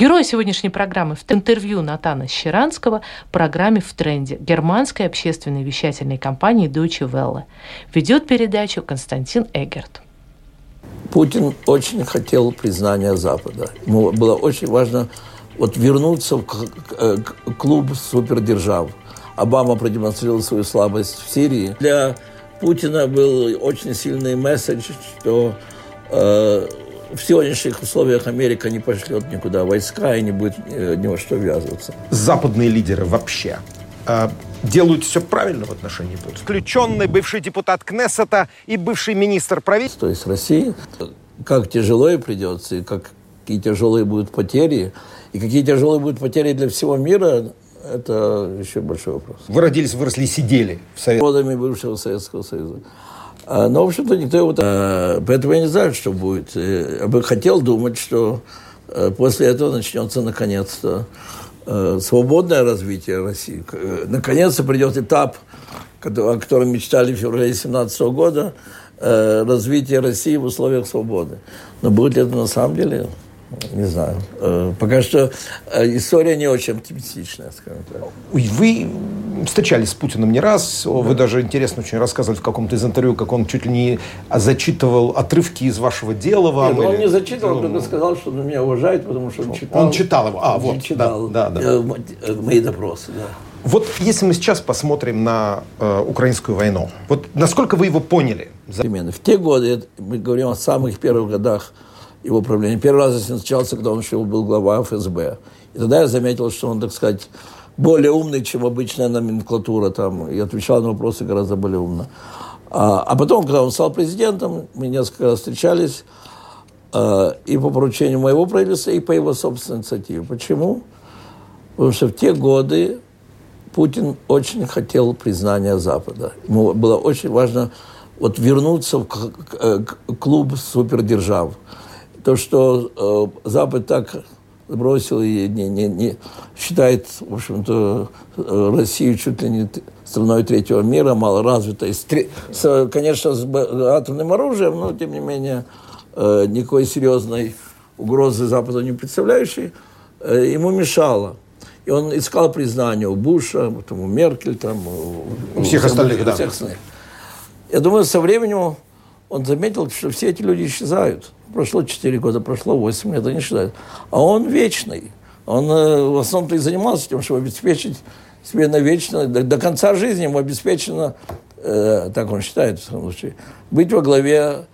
Герой сегодняшней программы в интервью Натана Щеранского программе «В тренде» германской общественной вещательной компании Deutsche Welle. Ведет передачу Константин Эгерт. Путин очень хотел признания Запада. Ему было очень важно вот вернуться в клуб супердержав. Обама продемонстрировал свою слабость в Сирии. Для Путина был очень сильный месседж, что э, в сегодняшних условиях Америка не пошлет никуда войска и не будет э, ни во что ввязываться. Западные лидеры вообще э, делают все правильно в отношении Путина. Включенный бывший депутат Кнессета и бывший министр правительства. То есть России, как тяжело ей придется, и как, какие тяжелые будут потери, и какие тяжелые будут потери для всего мира, это еще большой вопрос. Вы родились, выросли, сидели в Советском Годами бывшего Советского Союза. А, но, в общем-то, никто его... А, поэтому я не знаю, что будет. Я бы хотел думать, что а, после этого начнется, наконец-то, свободное развитие России. Наконец-то придет этап, о котором мечтали в феврале 2017 года, развитие России в условиях свободы. Но будет ли это на самом деле? Не знаю. Пока что история не очень оптимистичная, скажем так. Вы встречались с Путиным не раз. Вы даже интересно очень рассказывали в каком-то из интервью, как он чуть ли не зачитывал отрывки из вашего дела вам. Нет, или... он не зачитывал, он только сказал, что он меня уважает, потому что он читал. Он читал его. А, вот. читал да, да, да. мои допросы, да. Вот если мы сейчас посмотрим на э, украинскую войну, вот насколько вы его поняли? В те годы, мы говорим о самых первых годах его правления. Первый раз я начался, когда он еще был глава ФСБ. И тогда я заметил, что он, так сказать, более умный, чем обычная номенклатура там, и отвечал на вопросы гораздо более умно. А, а потом, когда он стал президентом, мы несколько раз встречались э, и по поручению моего правительства, и по его собственной инициативе. Почему? Потому что в те годы Путин очень хотел признания Запада. Ему было очень важно вот вернуться в клуб супердержав то, что э, Запад так бросил и не, не, не считает, в общем-то, Россию чуть ли не страной третьего мира, малоразвитой, с, с, конечно, с атомным оружием, но, тем не менее, э, никакой серьезной угрозы Западу не представляющей, э, ему мешало. И он искал признания у Буша, у Меркель, там, у, у всех остальных, да. Всех остальных. Я думаю, со временем он заметил, что все эти люди исчезают. Прошло 4 года, прошло 8, это не считают. А он вечный. Он э, в основном-то и занимался тем, чтобы обеспечить себе навечно, до, до конца жизни ему обеспечено, э, так он считает в самом случае, быть во главе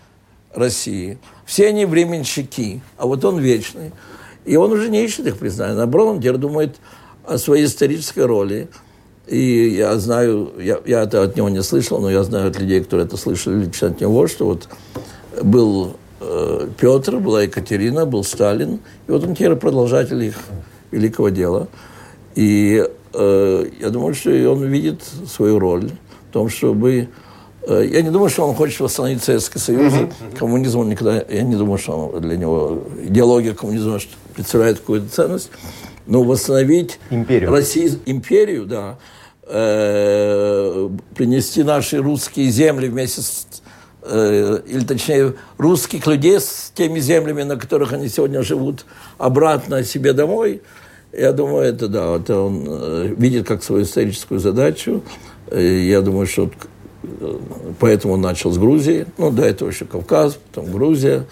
России. Все они временщики, а вот он вечный. И он уже не ищет их признания. Наоборот, он теперь думает о своей исторической роли. И я знаю, я, я это от него не слышал, но я знаю от людей, которые это слышали лично от него, что вот был э, Петр, была Екатерина, был Сталин, и вот он теперь продолжатель их великого дела. И э, я думаю, что он видит свою роль в том, чтобы... Э, я не думаю, что он хочет восстановить Советский Союз. Mm-hmm. Коммунизм он никогда... Я не думаю, что он, для него идеология коммунизма представляет какую-то ценность. Но восстановить империю. Россию, империю, да, э, принести наши русские земли вместе с, э, или точнее русских людей с теми землями, на которых они сегодня живут, обратно себе домой. Я думаю, это да, это он э, видит как свою историческую задачу. Я думаю, что поэтому он начал с Грузии. Ну, до этого еще Кавказ, потом Грузия,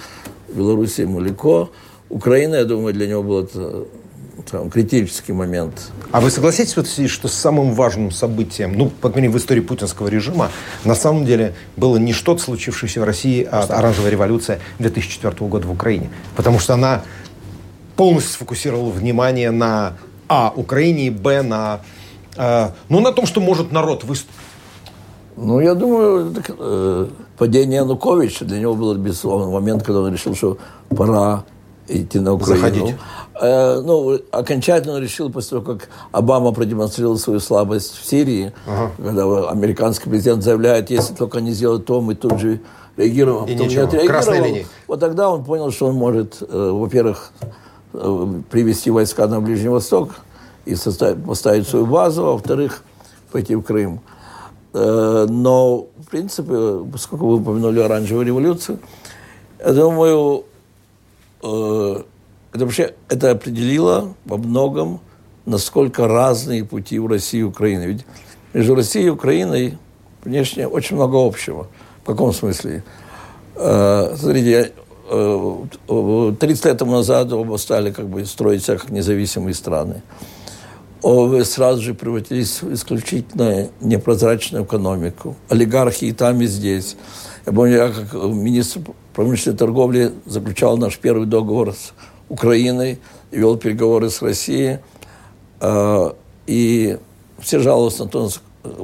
Белоруссия ему легко. Украина, я думаю, для него был это там, критический момент. А вы согласитесь, вот, что самым важным событием, ну, по крайней мере, в истории путинского режима, на самом деле было не что-то случившееся в России, а оранжевая революция 2004 года в Украине. Потому что она полностью сфокусировала внимание на А. Украине и Б. на, э, ну, на том, что может народ выступить. Ну, я думаю, так, э, падение Януковича для него был, безусловно, момент, когда он решил, что пора идти на Украину. Заходить. Э, ну, окончательно решил после того, как Обама продемонстрировал свою слабость в Сирии, Ага. когда американский президент заявляет, если только они сделают то, мы тут же реагируем. И то ничего. не отреагировал. Вот тогда он понял, что он может, э, во-первых, э, привести войска на Ближний Восток и составить, поставить свою базу, а во-вторых, пойти в Крым. Э, Но, в принципе, поскольку вы упомянули оранжевую революцию, я думаю, э, это вообще это определило во многом, насколько разные пути у России и Украины. Ведь между Россией и Украиной внешне очень много общего. В каком смысле? Э, Смотрите, э, э, 30 лет назад оба стали как бы строить себя как независимые страны. Оба сразу же превратились в исключительно непрозрачную экономику. Олигархи и там, и здесь. Я помню, я как министр промышленной торговли заключал наш первый договор с Украиной, вел переговоры с Россией. Э, И все жаловались на то,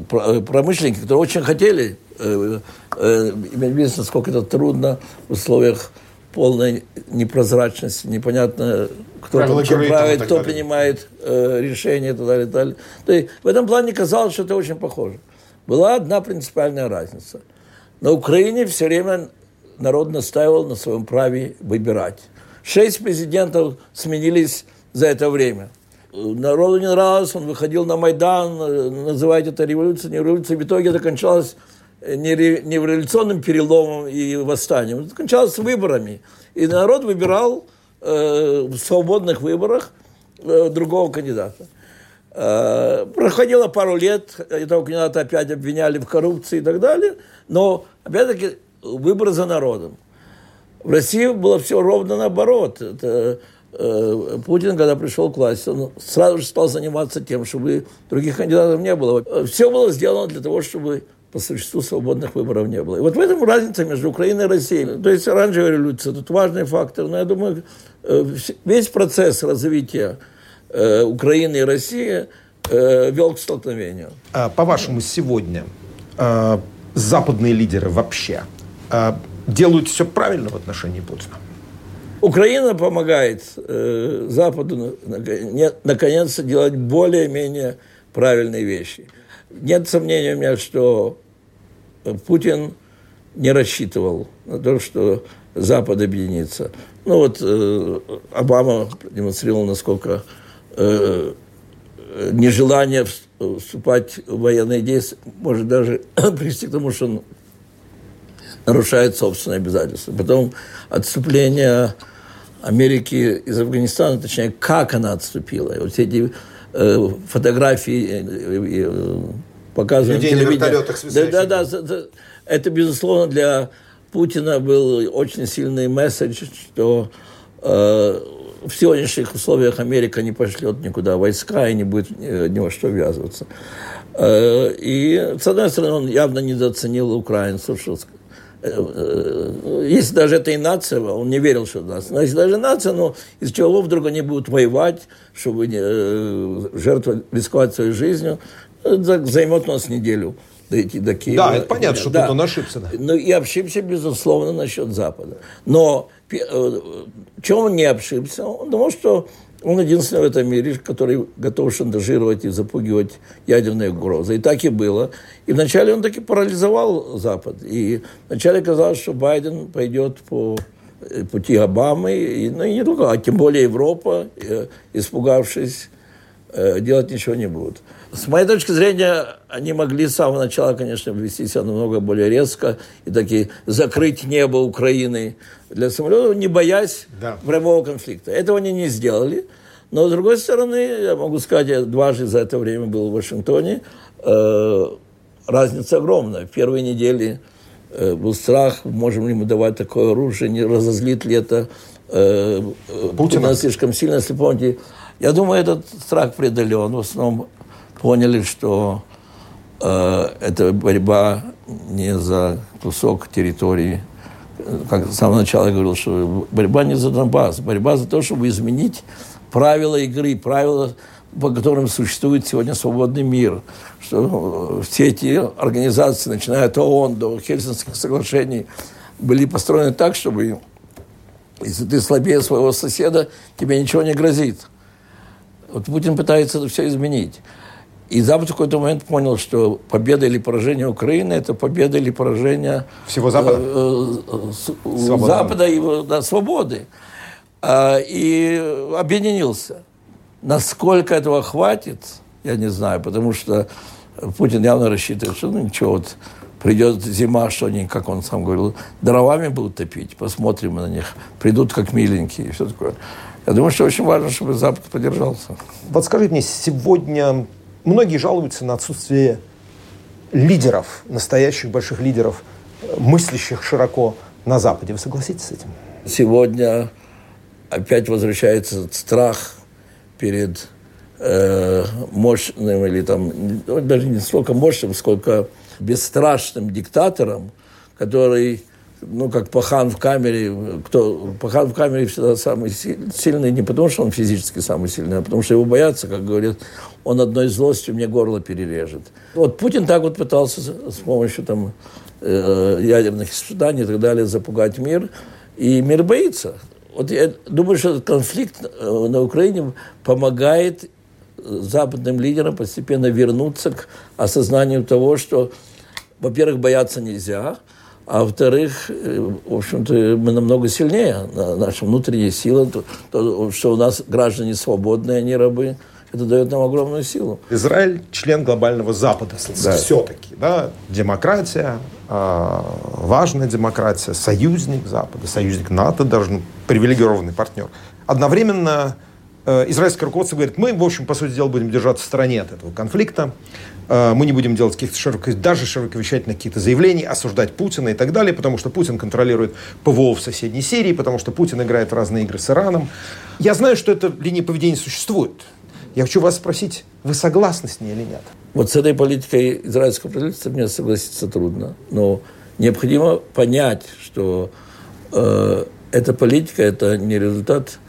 про- промышленники, которые очень хотели э, э, иметь бизнес, насколько это трудно в условиях полной непрозрачности, непонятно, кто Правила там правит, кто далее. принимает э, решения и так далее, и так далее. То есть в этом плане казалось, что это очень похоже. Была одна принципиальная разница. На Украине все время народ настаивал на своем праве выбирать. Шесть президентов сменились за это время. Народу не нравилось, он выходил на Майдан, называть это революцией, не революцией. В итоге это кончалось э, не, ре- не революционным переломом и восстанием, это кончалось выборами. И народ выбирал э, в свободных выборах э, другого кандидата. Э, Проходило пару лет, этого кандидата опять обвиняли в коррупции и так далее, но, опять-таки, выбор за народом. В России было все ровно наоборот. Это, э, Путин, когда пришел к власти, он сразу же стал заниматься тем, чтобы других кандидатов не было. Все было сделано для того, чтобы по существу свободных выборов не было. И вот в этом разница между Украиной и Россией. То есть оранжевая революция, тут важный фактор. Но я думаю, э, весь процесс развития э, Украины и России э, вел к столкновению. А, По-вашему, сегодня западные лидеры вообще делают все правильно в отношении Путина? Украина помогает э, Западу нако- наконец-то делать более-менее правильные вещи. Нет сомнения у меня, что Путин не рассчитывал на то, что Запад объединится. Ну вот э, Обама демонстрировал, насколько э, э, нежелание вс- вступать в военные действия может даже привести к тому, что он нарушает собственные обязательства. Потом отступление Америки из Афганистана, точнее, как она отступила. И вот эти э, фотографии э, э, э, показывают Людей на вертолетах да, да, да, за- Это, безусловно, для Путина был очень сильный месседж, что э, в сегодняшних условиях Америка не пошлет никуда войска и не будет э, ни во что ввязываться. И, с одной стороны, он явно недооценил украинцев, что если даже это и нация, он не верил, что нация. Но если даже нация, ну, из чего вдруг они будут воевать, чтобы э, жертвовать, рисковать своей жизнью, за- займет у нас неделю дойти до Киева. Да, это понятно, что тут он ошибся, да. Ну, и ошибся, безусловно, насчет Запада. Но э, чем он не ошибся? Он думал, что он единственный в этом мире, который готов шантажировать и запугивать ядерной угрозой. И так и было. И вначале он таки парализовал Запад. И вначале казалось, что Байден пойдет по э, пути Обамы, и, ну и не только, а тем более Европа, э, испугавшись, э, делать ничего не будут. С моей точки зрения, они могли с самого начала, конечно, вести себя намного более резко и таки закрыть небо Украины для самолетов, не боясь Да. прямого конфликта. Этого они не сделали. Но, с другой стороны, я могу сказать, я дважды за это время был в Вашингтоне, э, разница огромная. В первые недели э, был страх, можем ли мы давать такое оружие, не разозлит ли это э, Путина слишком сильно, если помните. Я думаю, этот страх преодолен. В основном поняли, что э, это борьба не за кусок территории. Как с самого начала я говорил, что борьба не за Донбасс, борьба за то, чтобы изменить правила игры, правила, по которым существует сегодня свободный мир. Что э, все эти организации, начиная от ООН до Хельсинских соглашений, были построены так, чтобы Если ты слабее своего соседа, тебе ничего не грозит. Вот Путин пытается это все изменить. И Запад в какой-то момент понял, что победа или поражение Украины – это победа или поражение Всего Запада? э, э, Запада и да, свободы. А, и объединился. Насколько этого хватит, я не знаю, потому что Путин явно рассчитывает, что ну ничего, вот придет зима, что они, как он сам говорил, дровами будут топить, посмотрим на них, придут как миленькие и все такое. Я думаю, что очень важно, чтобы Запад поддержался. Вот скажите мне, сегодня многие жалуются на отсутствие лидеров, настоящих больших лидеров, мыслящих широко на Западе. Вы согласитесь с этим? Сегодня опять возвращается страх перед э, мощным или там, даже не столько мощным, сколько бесстрашным диктатором, который ну, как пахан в камере, кто, пахан в камере всегда самый сильный, не потому что он физически самый сильный, а потому что его боятся, как говорят, он одной злостью мне горло перережет. Вот Путин так вот пытался с помощью там, э, ядерных испытаний и так далее запугать мир, и мир боится. Вот я думаю, что этот конфликт э, на Украине помогает западным лидерам постепенно вернуться к осознанию того, что, во-первых, бояться нельзя, а во-вторых, э, в общем-то, мы намного сильнее, наша внутренняя сила, то, то, что у нас граждане свободные, а не рабы, это дает нам огромную силу. Израиль член глобального Запада да. все-таки, да, демократия, э, важная демократия, союзник Запада, союзник НАТО, даже привилегированный партнер. Одновременно израильское руководство говорит, мы, в общем, по сути дела, будем держаться в стороне от этого конфликта. Э, мы не будем делать каких-то широко, даже широковещательных каких-то заявлений, осуждать Путина и так далее, потому что Путин контролирует ПВО в соседней Сирии, потому что Путин играет в разные игры с Ираном. Я знаю, что эта линия поведения существует. Я хочу вас спросить, вы согласны с ней или нет? Вот с этой политикой израильского правительства мне согласиться трудно. Но необходимо понять, что э, эта политика – это не результат,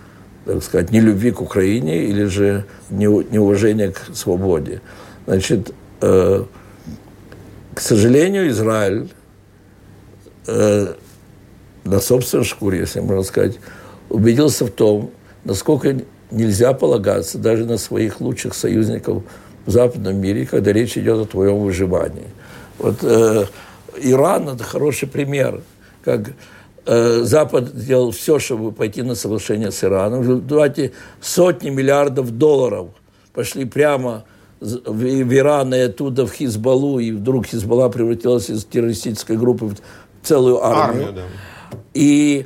так сказать, не любви к Украине или же неуважения к свободе. Значит, Э, к сожалению, Израиль э, на собственной шкуре, если можно сказать, убедился в том, насколько нельзя полагаться даже на своих лучших союзников в западном мире, когда речь идет о твоем выживании. Вот э, Иран – это хороший пример, как Запад сделал все, чтобы пойти на соглашение с Ираном. Давайте сотни миллиардов долларов пошли прямо в Иран и оттуда в Хизбаллу, и вдруг Хизбалла превратилась из террористической группы в целую армию. армию да. И,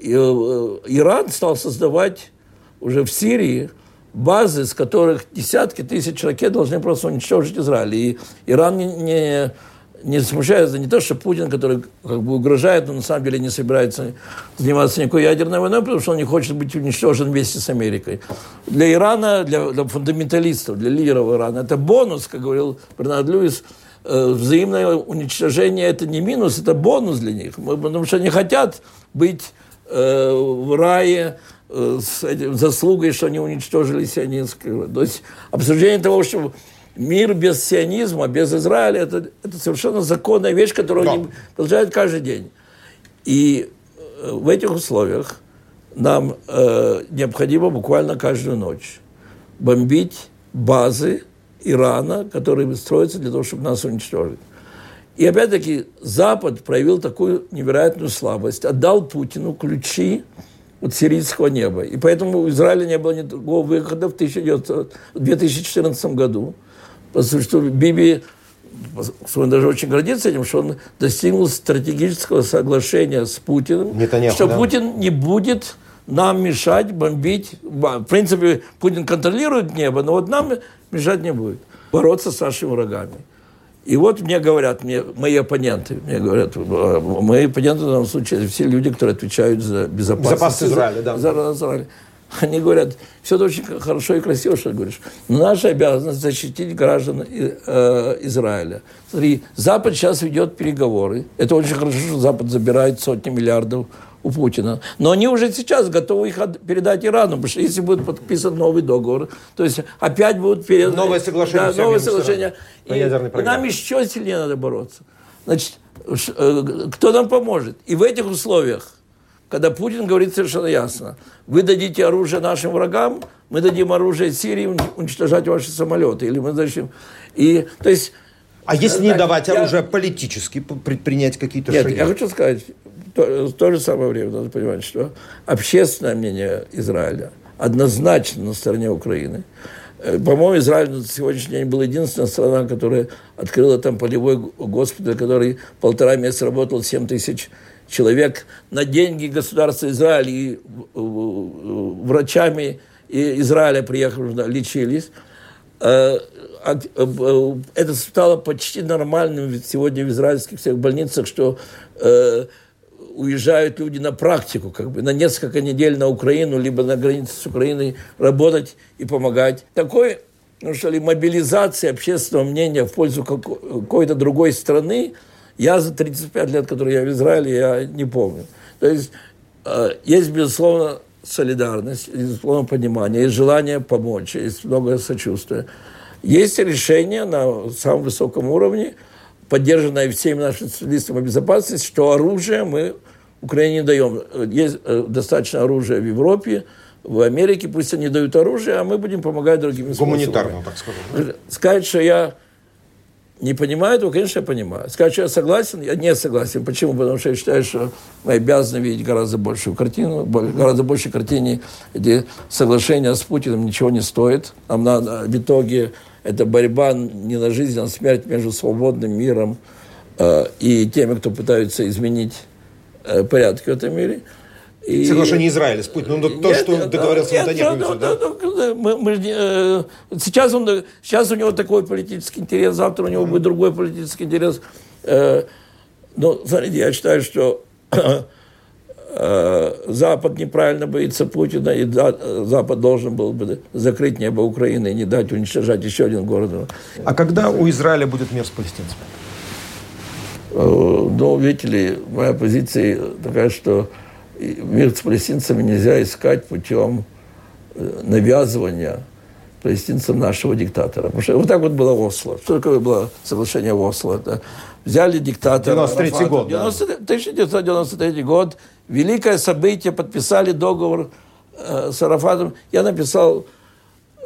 и э, Иран стал создавать уже в Сирии базы, с которых десятки тысяч ракет должны просто уничтожить Израиль. И Иран не, не не смущается не то, что Путин, который как бы угрожает, но на самом деле не собирается заниматься никакой ядерной войной, потому что он не хочет быть уничтожен вместе с Америкой. Для Ирана, для, для фундаменталистов, для лидеров Ирана, это бонус, как говорил Бернард Льюис, э, взаимное уничтожение – это не минус, это бонус для них, потому что они хотят быть э, в рае э, с этим заслугой, что они уничтожили сионистскую. То есть обсуждение того, что мир без сионизма, без Израиля, это, это совершенно законная вещь, которую да. они продолжают каждый день. И э, в этих условиях нам э, необходимо буквально каждую ночь бомбить базы Ирана, которые строятся для того, чтобы нас уничтожить. И опять-таки Запад проявил такую невероятную слабость, отдал Путину ключи от сирийского неба. И поэтому у Израиля не было никакого выхода в 2014 году. Потому что Биби он даже очень гордится этим, что он достигнул стратегического соглашения с Путиным, Нетаньяху, что да? Путин не будет нам мешать бомбить. В принципе, Путин контролирует небо, но вот нам мешать не будет. Бороться с нашими врагами. И вот мне говорят, мне, мои оппоненты, мне говорят, мои оппоненты в данном случае, все люди, которые отвечают за безопасность, безопасность Израиля, да. За Израиля. Они говорят, все это очень хорошо и красиво, что ты говоришь. Но наша обязанность защитить граждан э, Израиля. Смотри, Запад сейчас ведет переговоры. Это очень хорошо, что Запад забирает сотни миллиардов у Путина. Но они уже сейчас готовы их передать Ирану, потому что если будет подписан новый договор, то есть опять будут переданы... Новое соглашение. Да, новое соглашение. И, и нам еще сильнее надо бороться. Значит, э, кто нам поможет? И в этих условиях когда Путин говорит совершенно ясно, вы дадите оружие нашим врагам, мы дадим оружие Сирии уничтожать ваши самолеты, или мы дадим... И, то есть, а если не давать я... оружие политически, предпринять какие-то Нет, шаги? я хочу сказать, то, в то же самое время надо понимать, что общественное мнение Израиля однозначно на стороне Украины. Э, по-моему, Израиль на сегодняшний день был единственная страна, которая открыла там полевой госпиталь, который полтора месяца работал, 7 тысяч человек на деньги государства Израиля и врачами Израиля приехали, лечились. Э, э, это стало почти нормальным сегодня в израильских всех больницах, что уезжают люди на практику, как бы на несколько недель на Украину, либо на границе с Украиной работать и помогать. Такой, ну что ли, мобилизация общественного мнения в пользу какой-то другой страны, я за 35 лет, которые я в Израиле, я не помню. То есть э, есть, безусловно, солидарность, безусловно, понимание, есть желание помочь, есть много сочувствия. Есть решение на самом высоком уровне – поддержанная всеми нашими специалистами безопасности, что оружие мы Украине не даем. Есть э, достаточно оружия в Европе, в Америке, пусть они дают оружие, а мы будем помогать другим Гуманитарно, так сказать. Сказать, что я не понимаю этого, конечно, я понимаю. Что я согласен, я не согласен. Почему? Потому что я считаю, что мы обязаны видеть гораздо большую картину, гораздо больше картине, где соглашение с Путиным ничего не стоит. Нам надо в итоге это борьба не на жизнь, а на смерть между свободным миром э, и теми, кто пытаются изменить э, порядки в этом мире. И... Соглашение Израиля с Путиным, ну, то, нет, что договорился нет, Натаньяху, да? да? Мы, мы, э, сейчас, он, сейчас у него такой политический интерес, завтра у него будет другой политический интерес. Э, но, смотрите, я считаю, что Э, Запад неправильно боится Путина, и Запад должен был бы закрыть небо Украины и не дать уничтожать еще один город. А когда у Израиля будет мир с палестинцами? Э, ну, видите ли, моя позиция такая, что мир с палестинцами нельзя искать путем э, навязывания палестинцам нашего диктатора. Потому что вот так вот было Осло. Что такое было соглашение Осло? Это взяли диктатора. 93 год. 90, да. 1993 год. Великое событие. Подписали договор э, с Арафатом. Я написал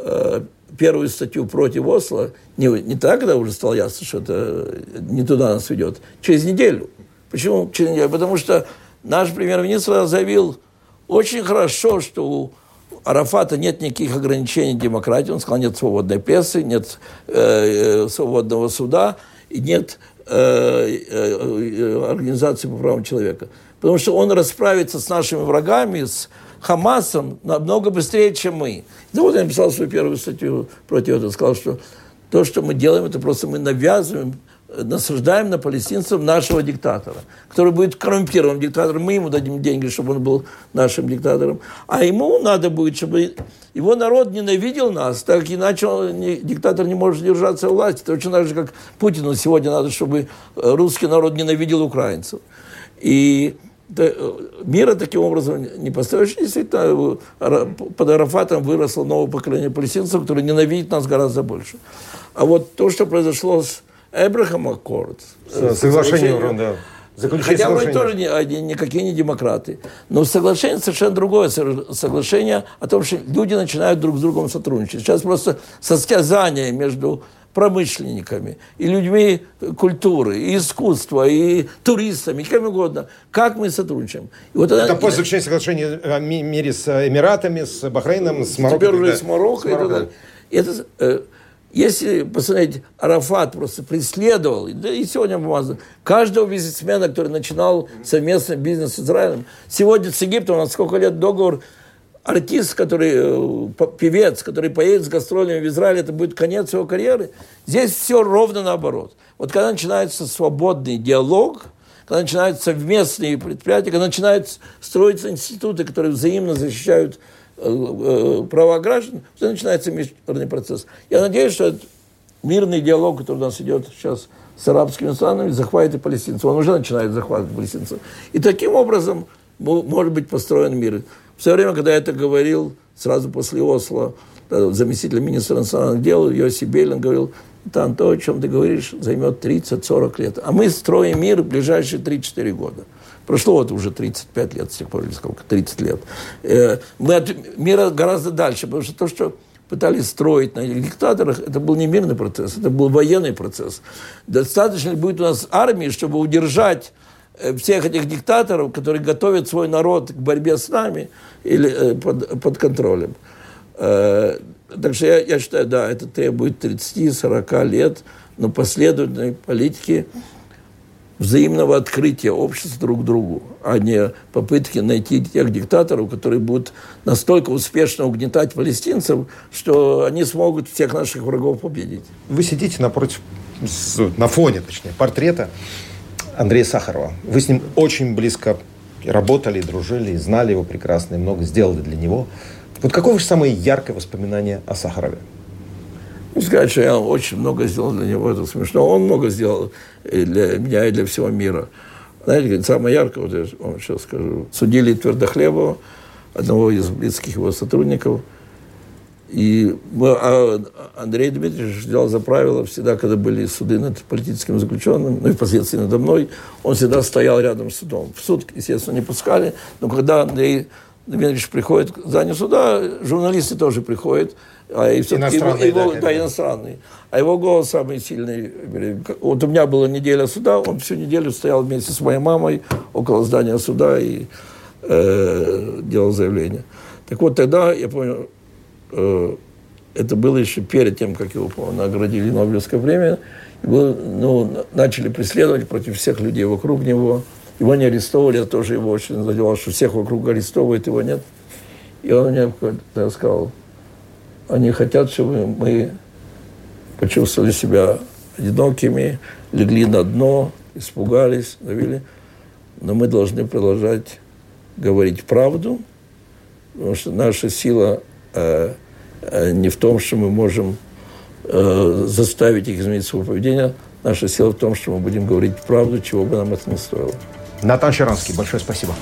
э, первую статью против Осло. Не, не тогда уже стало ясно, что это не туда нас ведет. Через неделю. Почему через неделю? Потому что наш премьер-министр заявил очень хорошо, что у Арафата нет никаких ограничений демократии. Он сказал, нет свободной прессы, нет э, э свободного суда и нет Э, э, организации по правам человека. Потому что он расправится с нашими врагами, с Хамасом намного быстрее, чем мы. Да вот я написал свою первую статью против этого, сказал, что то, что мы делаем, это просто мы навязываем насаждаем на палестинцев нашего диктатора, который будет коррумпированным диктатором. Мы ему дадим деньги, чтобы он был нашим диктатором. А ему надо будет, чтобы его народ ненавидел нас, так иначе он, диктатор не может держаться власти. Это очень так же, как Путину сегодня надо, чтобы русский народ ненавидел украинцев. И мира таким образом не построишь. Действительно, под Арафатом выросло новое поколение палестинцев, которые ненавидят нас гораздо больше. А вот то, что произошло с Эбрахам Аккорд. Соглашение, да. Хотя мы тоже не, они, никакие не демократы. Но соглашение совершенно другое. Соглашение о том, что люди начинают друг с другом сотрудничать. Сейчас просто состязание между промышленниками, и людьми культуры, и искусства, и туристами, и кем угодно. Как мы сотрудничаем? И вот это после заключения соглашения о мире с Эмиратами, с Бахрейном, с Марокко. Теперь уже с Марокко. С Марокко. Это, это, э, если посмотреть, Арафат просто преследовал, да и сегодня бумага, каждого бизнесмена, который начинал совместный бизнес с Израилем. Сегодня с Египтом у нас сколько лет договор, артист, который, э, певец, который поедет с гастролями в Израиль, это будет конец его карьеры. Здесь все ровно наоборот. Вот когда начинается свободный диалог, когда начинаются совместные предприятия, когда начинают строиться институты, которые взаимно защищают Э, э, права граждан, все начинается мирный процесс. Я надеюсь, что этот мирный диалог, который у нас идет сейчас с арабскими странами, захватит палестинцев. Он уже начинает захватывать палестинцев. И таким образом может быть построен мир. В свое время, когда я это говорил, сразу после Осло, заместитель министра иностранных дел Йоси Бейлин говорил, там то, о чем ты говоришь, займет 30-40 лет. А мы строим мир в ближайшие 3-4 года. Прошло вот уже 35 лет с тех пор, или сколько, 30 лет. Э, мы от мира гораздо дальше, потому что то, что пытались строить на диктаторах, это был не мирный процесс, это был военный процесс. Достаточно ли будет у нас армии, чтобы удержать э, всех этих диктаторов, которые готовят свой народ к борьбе с нами или э, под, под контролем. Э, так что я, я считаю, да, это требует 30-40 лет, но последовательной политики взаимного открытия общества друг другу, а не попытки найти тех диктаторов, которые будут настолько успешно угнетать палестинцев, что они смогут всех наших врагов победить. Вы сидите напротив, на фоне, точнее, портрета Андрея Сахарова. Вы с ним очень близко работали, дружили, знали его прекрасно, и много сделали для него. Вот какое ваше самое яркое воспоминание о Сахарове? Ну, сказать, что я очень много сделал для него, это смешно. Он много сделал и для меня, и для всего мира. Знаете, самое яркое, вот я вам сейчас скажу, судили Твердохлебова, одного из близких его сотрудников. И мы, а Андрей Дмитриевич взял за правило всегда, когда были суды над политическим заключенным, ну и впоследствии надо мной, он всегда стоял рядом с судом. В суд, естественно, не пускали, но когда Андрей Дмитриевич приходит в здание суда, журналисты тоже приходят, а и иностранные, его, да, да, иностранный. А его голос самый сильный. Вот у меня была неделя суда, он всю неделю стоял вместе с моей мамой около здания суда и э, делал заявление. Так вот, тогда, я помню, э, это было еще перед тем, как его по наградили Нобелевское премию, его, ну, начали преследовать против всех людей вокруг него. Его не арестовали, я тоже его очень задевал, что всех вокруг арестовывают, его нет. И он мне сказал, они хотят, чтобы мы почувствовали себя одинокими, легли на дно, испугались, давили. Но мы должны продолжать говорить правду, потому что наша сила э, э, не в том, что мы можем э, заставить их изменить свое поведение. Наша сила в том, что мы будем говорить правду, чего бы нам это ни стоило. Натан Щеранский, большое спасибо.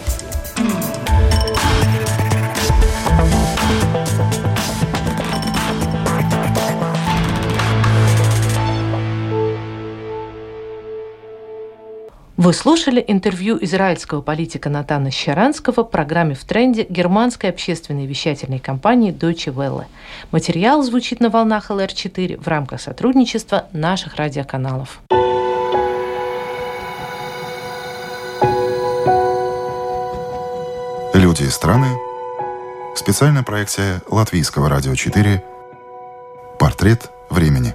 Вы слушали интервью израильского политика Натана Щаранского в программе «В тренде» германской общественной вещательной компании Deutsche Welle. Материал звучит на волнах ЛР-4 в рамках сотрудничества наших радиоканалов. И страны. Специальная проекция Латвийского радио 4. Портрет времени.